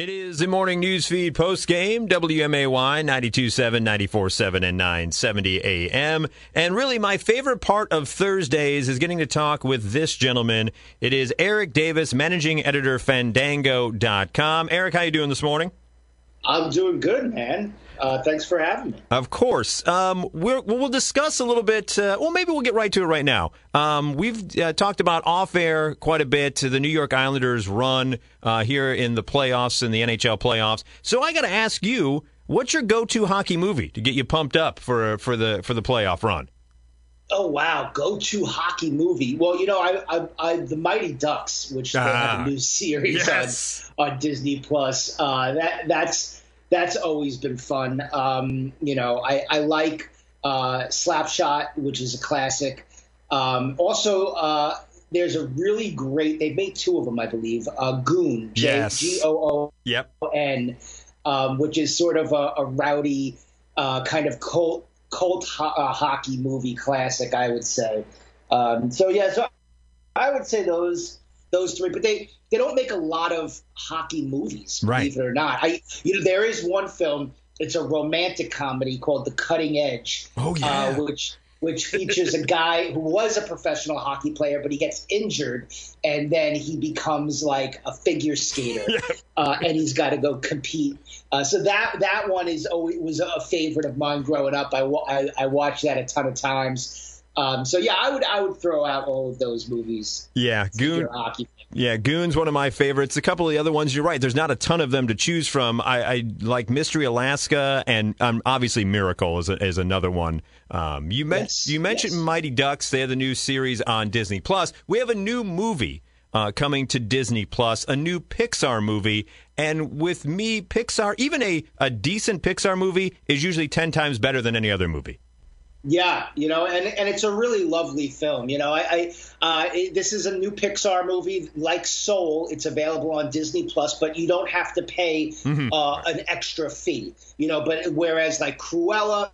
It is the morning news feed post game, WMAY 927, 947, and 970 AM. And really, my favorite part of Thursdays is getting to talk with this gentleman. It is Eric Davis, managing editor, Fandango.com. Eric, how you doing this morning? I'm doing good, man. Uh, thanks for having me. Of course. Um, we will discuss a little bit. Uh, well, maybe we'll get right to it right now. Um, we've uh, talked about off air quite a bit the New York Islanders run uh, here in the playoffs and the NHL playoffs. So I got to ask you, what's your go-to hockey movie to get you pumped up for for the for the playoff run? Oh wow, go-to hockey movie. Well, you know, I, I, I the Mighty Ducks, which ah, they have a ah, new series yes. on on Disney Plus. Uh, that that's that's always been fun. Um, you know, I, I like uh, Slapshot, which is a classic. Um, also, uh, there's a really great. They made two of them, I believe. Uh, Goon, G O O Yep. Um, which is sort of a, a rowdy uh, kind of cult cult ho- uh, hockey movie classic, I would say. Um, so yeah, so I would say those those three, but they they don't make a lot of hockey movies, right. believe it or not. I you know there is one film. It's a romantic comedy called The Cutting Edge, oh, yeah. uh, which which features a guy who was a professional hockey player, but he gets injured, and then he becomes like a figure skater, uh, and he's got to go compete. Uh, so that that one is always was a favorite of mine growing up. I, I, I watched that a ton of times. Um, so yeah, I would I would throw out all of those movies. Yeah, Goon. Yeah, Goon's one of my favorites. A couple of the other ones, you're right. There's not a ton of them to choose from. I, I like Mystery Alaska, and um, obviously Miracle is, a, is another one. Um, you, men- yes, you mentioned yes. Mighty Ducks. They have the new series on Disney Plus. We have a new movie uh, coming to Disney Plus, a new Pixar movie. And with me, Pixar, even a, a decent Pixar movie is usually 10 times better than any other movie. Yeah, you know, and and it's a really lovely film. You know, I, I uh, it, this is a new Pixar movie like Soul. It's available on Disney Plus, but you don't have to pay mm-hmm. uh, an extra fee. You know, but whereas like Cruella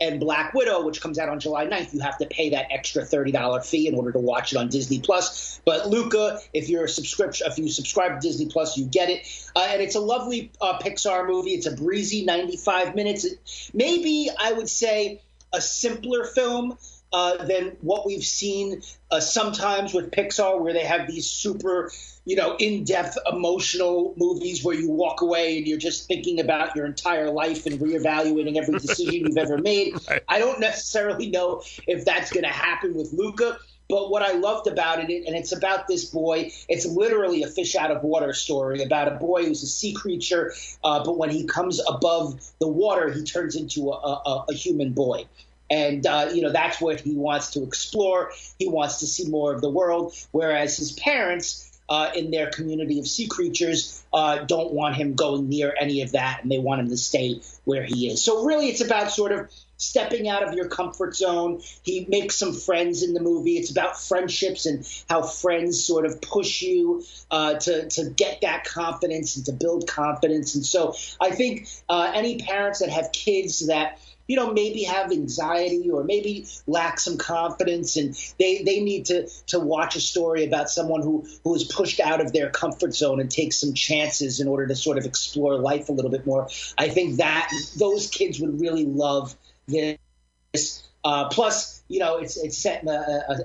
and Black Widow, which comes out on July 9th, you have to pay that extra $30 fee in order to watch it on Disney Plus. But Luca, if you're a subscription, if you subscribe to Disney Plus, you get it. Uh, and it's a lovely uh, Pixar movie. It's a breezy 95 minutes. Maybe I would say a simpler film uh, than what we've seen uh, sometimes with Pixar, where they have these super, you know, in-depth emotional movies where you walk away and you're just thinking about your entire life and reevaluating every decision you've ever made. Right. I don't necessarily know if that's going to happen with Luca. But what I loved about it, and it's about this boy, it's literally a fish out of water story about a boy who's a sea creature, uh, but when he comes above the water, he turns into a, a, a human boy. And, uh, you know, that's what he wants to explore. He wants to see more of the world, whereas his parents, uh, in their community of sea creatures uh, don't want him going near any of that, and they want him to stay where he is. So really, it's about sort of stepping out of your comfort zone. He makes some friends in the movie. It's about friendships and how friends sort of push you uh, to to get that confidence and to build confidence. And so I think uh, any parents that have kids that you know, maybe have anxiety or maybe lack some confidence, and they, they need to to watch a story about someone who who is pushed out of their comfort zone and takes some chances in order to sort of explore life a little bit more. I think that those kids would really love this. Uh, plus, you know, it's it's set in a,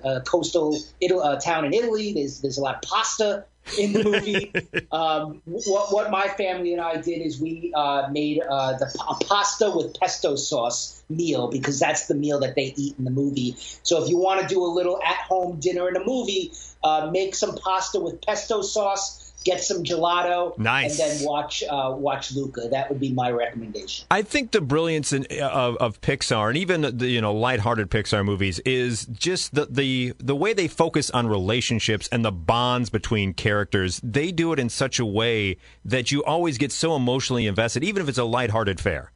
a, a coastal uh, town in Italy. There's there's a lot of pasta in the movie. um, what what my family and I did is we uh, made uh, the a pasta with pesto sauce meal because that's the meal that they eat in the movie. So if you want to do a little at home dinner in a movie, uh, make some pasta with pesto sauce get some gelato, nice. and then watch uh, watch Luca. That would be my recommendation. I think the brilliance in, of, of Pixar and even the you know lighthearted Pixar movies is just the, the the way they focus on relationships and the bonds between characters. They do it in such a way that you always get so emotionally invested, even if it's a lighthearted fare.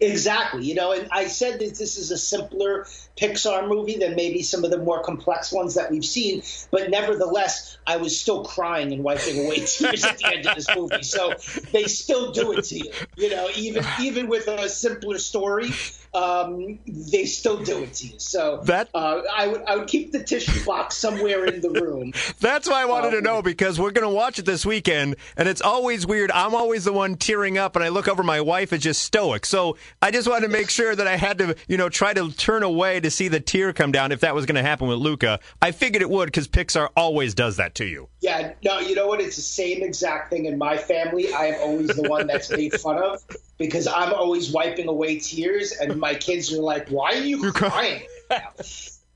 Exactly. You know, and I said that this is a simpler Pixar movie than maybe some of the more complex ones that we've seen, but nevertheless, I was still crying and wiping away tears at the end of this movie. So they still do it to you. You know, even even with a simpler story, um, they still do it to you. So that uh, I would I would keep the tissue box somewhere in the room. That's why I wanted to know because we're going to watch it this weekend, and it's always weird. I'm always the one tearing up, and I look over. My wife is just stoic. So I just wanted to make sure that I had to, you know, try to turn away to see the tear come down if that was going to happen with Luca. I figured it would because Pixar always does that to you. Yeah, no, you know what? It's the same exact thing in my family. I am always the one that's made fun of because I'm always wiping away tears, and my kids are like, "Why are you crying?"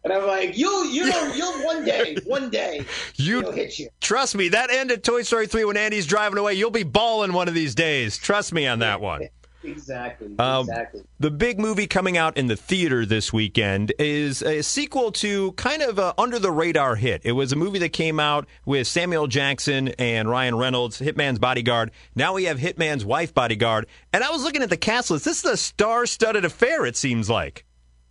And I'm like, you'll, you know, you'll one day, one day, you, will hit you. Trust me, that end of Toy Story 3 when Andy's driving away, you'll be bawling one of these days. Trust me on that one. Exactly. Um, exactly. The big movie coming out in the theater this weekend is a sequel to kind of a under the radar hit. It was a movie that came out with Samuel Jackson and Ryan Reynolds, Hitman's Bodyguard. Now we have Hitman's Wife Bodyguard. And I was looking at the cast list. This is a star studded affair, it seems like.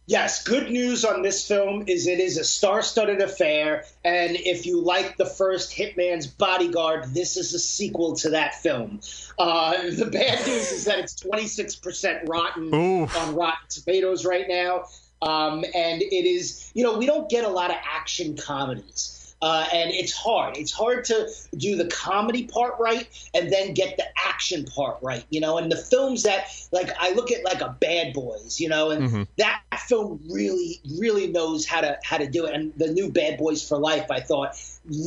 Yes, good news on this film is it is a star-studded affair, and if you like the first Hitman's Bodyguard, this is a sequel to that film. Uh, the bad news is that it's 26% rotten Oof. on Rotten Tomatoes right now, um, and it is you know we don't get a lot of action comedies. Uh, and it's hard. It's hard to do the comedy part right and then get the action part right, you know. And the films that, like, I look at like a Bad Boys, you know, and mm-hmm. that film really, really knows how to how to do it. And the new Bad Boys for Life, I thought,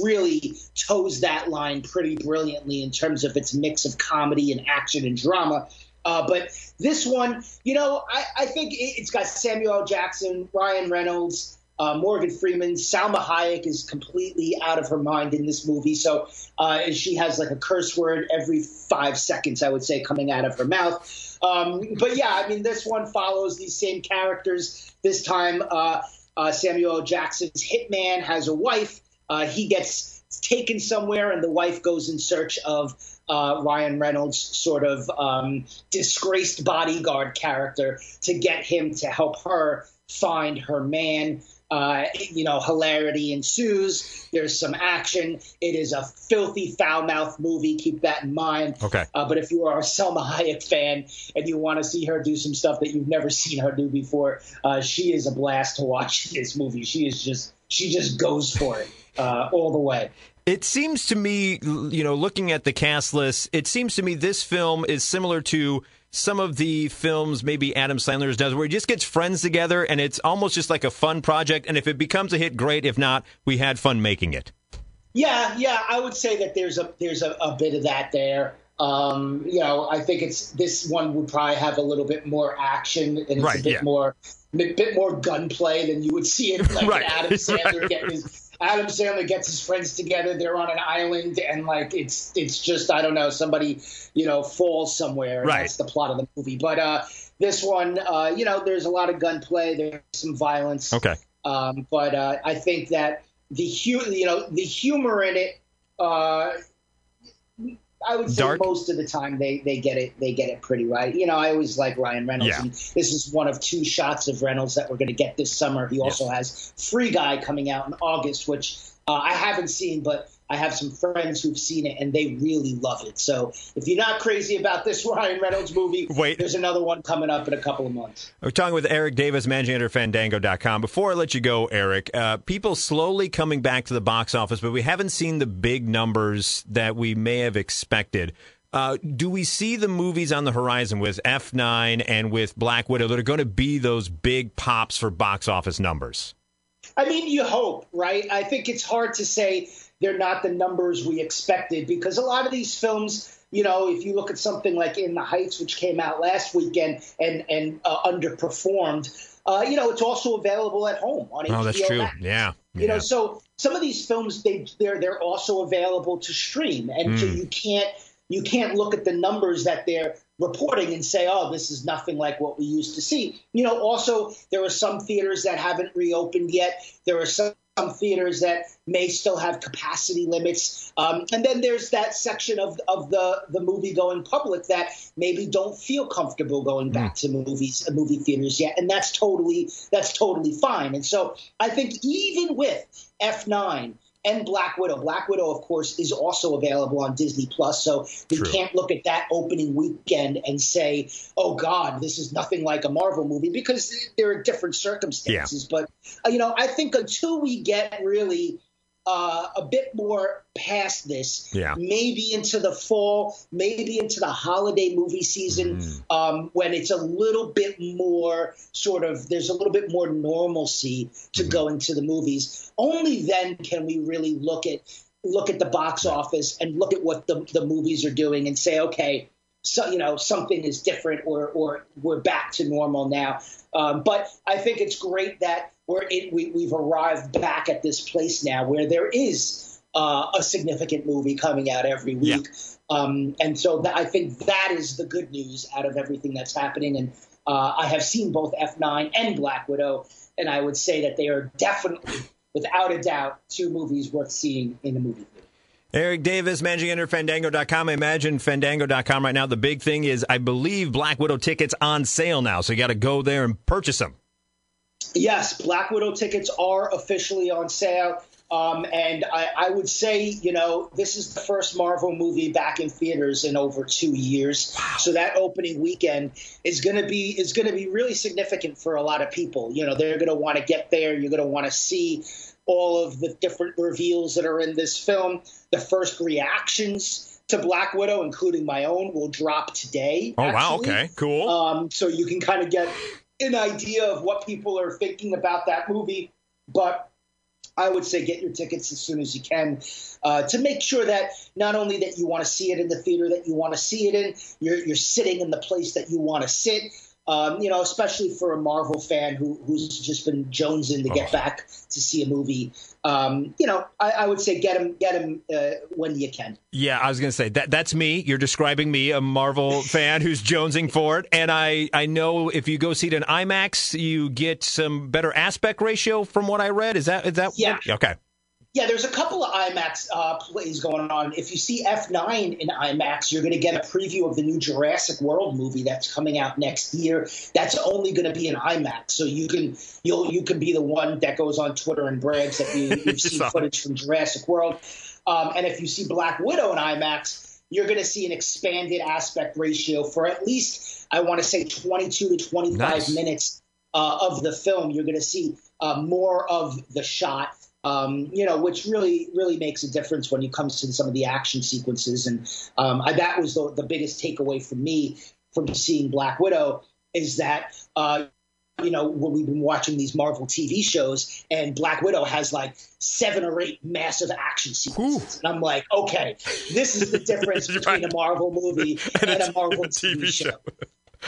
really toes that line pretty brilliantly in terms of its mix of comedy and action and drama. Uh, but this one, you know, I, I think it, it's got Samuel L. Jackson, Ryan Reynolds uh, Morgan Freeman, Salma Hayek is completely out of her mind in this movie. So uh, she has like a curse word every five seconds, I would say, coming out of her mouth. Um, but yeah, I mean, this one follows these same characters. This time, uh, uh Samuel Jackson's hitman has a wife. Uh, he gets taken somewhere, and the wife goes in search of uh, Ryan Reynolds' sort of um, disgraced bodyguard character to get him to help her find her man. Uh, you know, hilarity ensues. There's some action. It is a filthy, foul mouthed movie. Keep that in mind. Okay. Uh, but if you are a Salma Hayek fan and you want to see her do some stuff that you've never seen her do before, uh, she is a blast to watch this movie. She is just, she just goes for it uh, all the way. It seems to me, you know, looking at the cast list, it seems to me this film is similar to some of the films maybe Adam Sandler's does, where he just gets friends together and it's almost just like a fun project. And if it becomes a hit, great. If not, we had fun making it. Yeah, yeah, I would say that there's a there's a, a bit of that there. Um, you know, I think it's this one would probably have a little bit more action and it's right, a bit yeah. more a bit more gunplay than you would see in like right. Adam Sandler right. getting his Adam Sandler gets his friends together. They're on an island, and like it's it's just I don't know somebody you know falls somewhere. And right. That's the plot of the movie. But uh, this one, uh, you know, there's a lot of gunplay. There's some violence. Okay. Um, but uh, I think that the hu- you know the humor in it. I would say Dark. most of the time they, they get it they get it pretty right. You know, I always like Ryan Reynolds, yeah. and this is one of two shots of Reynolds that we're going to get this summer. He also has Free Guy coming out in August, which uh, I haven't seen, but I have some friends who've seen it and they really love it. So if you're not crazy about this Ryan Reynolds movie, Wait. there's another one coming up in a couple of months. We're talking with Eric Davis, managing editor Fandango.com. Before I let you go, Eric, uh, people slowly coming back to the box office, but we haven't seen the big numbers that we may have expected. Uh, do we see the movies on the horizon with F9 and with Black Widow that are going to be those big pops for box office numbers? I mean, you hope, right? I think it's hard to say they're not the numbers we expected because a lot of these films you know, if you look at something like In the Heights, which came out last weekend and and uh, underperformed, uh, you know, it's also available at home on HBO. Oh, that's true. Max. Yeah. You yeah. know, so some of these films they they're they're also available to stream, and mm. so you can't you can't look at the numbers that they're reporting and say, oh, this is nothing like what we used to see. You know, also, there are some theaters that haven't reopened yet. There are some some theaters that may still have capacity limits. Um, and then there's that section of, of the, the movie going public that maybe don't feel comfortable going back mm. to movies, movie theaters yet. And that's totally, that's totally fine. And so I think even with F9 and Black Widow. Black Widow, of course, is also available on Disney Plus, so we True. can't look at that opening weekend and say, "Oh God, this is nothing like a Marvel movie," because there are different circumstances. Yeah. But uh, you know, I think until we get really uh, a bit more past this, yeah. maybe into the fall, maybe into the holiday movie season, mm. um, when it's a little bit more sort of, there's a little bit more normalcy to mm. going to the movies. Only then can we really look at look at the box office and look at what the, the movies are doing and say, okay, so you know something is different or or we're back to normal now. Um, but I think it's great that we're in, we, we've arrived back at this place now where there is uh, a significant movie coming out every week. Yeah. Um, and so th- I think that is the good news out of everything that's happening. And uh, I have seen both F9 and Black Widow, and I would say that they are definitely, without a doubt, two movies worth seeing in the movie theater. Eric Davis, managing editor Fandango.com. I imagine Fandango.com right now. The big thing is, I believe Black Widow tickets on sale now, so you got to go there and purchase them. Yes, Black Widow tickets are officially on sale. Um, and I, I, would say, you know, this is the first Marvel movie back in theaters in over two years. Wow. So that opening weekend is going to be is going to be really significant for a lot of people. You know, they're going to want to get there. You're going to want to see all of the different reveals that are in this film. The first reactions to Black Widow, including my own, will drop today. Oh actually. wow! Okay, cool. Um, so you can kind of get an idea of what people are thinking about that movie. But I would say get your tickets as soon as you can uh, to make sure that not only that you want to see it in the theater that you want to see it in, you're, you're sitting in the place that you want to sit. Um, you know, especially for a Marvel fan who, who's just been jonesing to get oh. back to see a movie. Um, you know, I, I, would say get him, get him uh, when you can. Yeah, I was going to say that that's me. You're describing me, a Marvel fan who's jonesing for it, and I I know if you go see it in IMAX, you get some better aspect ratio from what I read. Is that is that yeah? What? Okay. Yeah, there's a couple of IMAX uh, plays going on. If you see F9 in IMAX, you're going to get a preview of the new Jurassic World movie that's coming out next year. That's only going to be in IMAX, so you can you'll you can be the one that goes on Twitter and brags that you, have seen footage from Jurassic World. Um, and if you see Black Widow in IMAX, you're going to see an expanded aspect ratio for at least I want to say 22 to 25 nice. minutes uh, of the film. You're going to see uh, more of the shot um, you know, which really, really makes a difference when it comes to some of the action sequences. And um, I, that was the, the biggest takeaway for me from seeing Black Widow is that, uh, you know, when we've been watching these Marvel TV shows, and Black Widow has like seven or eight massive action sequences, Ooh. and I'm like, okay, this is the difference between right. a Marvel movie and, and a Marvel TV, TV show. show.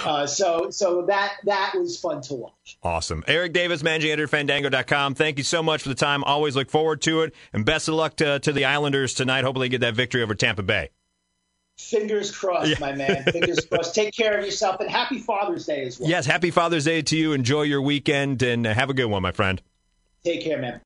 Uh, so so that that was fun to watch. Awesome. Eric Davis, managing editor, Fandango.com. Thank you so much for the time. Always look forward to it. And best of luck to, to the Islanders tonight. Hopefully get that victory over Tampa Bay. Fingers crossed, yeah. my man. Fingers crossed. Take care of yourself and happy Father's Day as well. Yes, happy Father's Day to you. Enjoy your weekend and have a good one, my friend. Take care, man.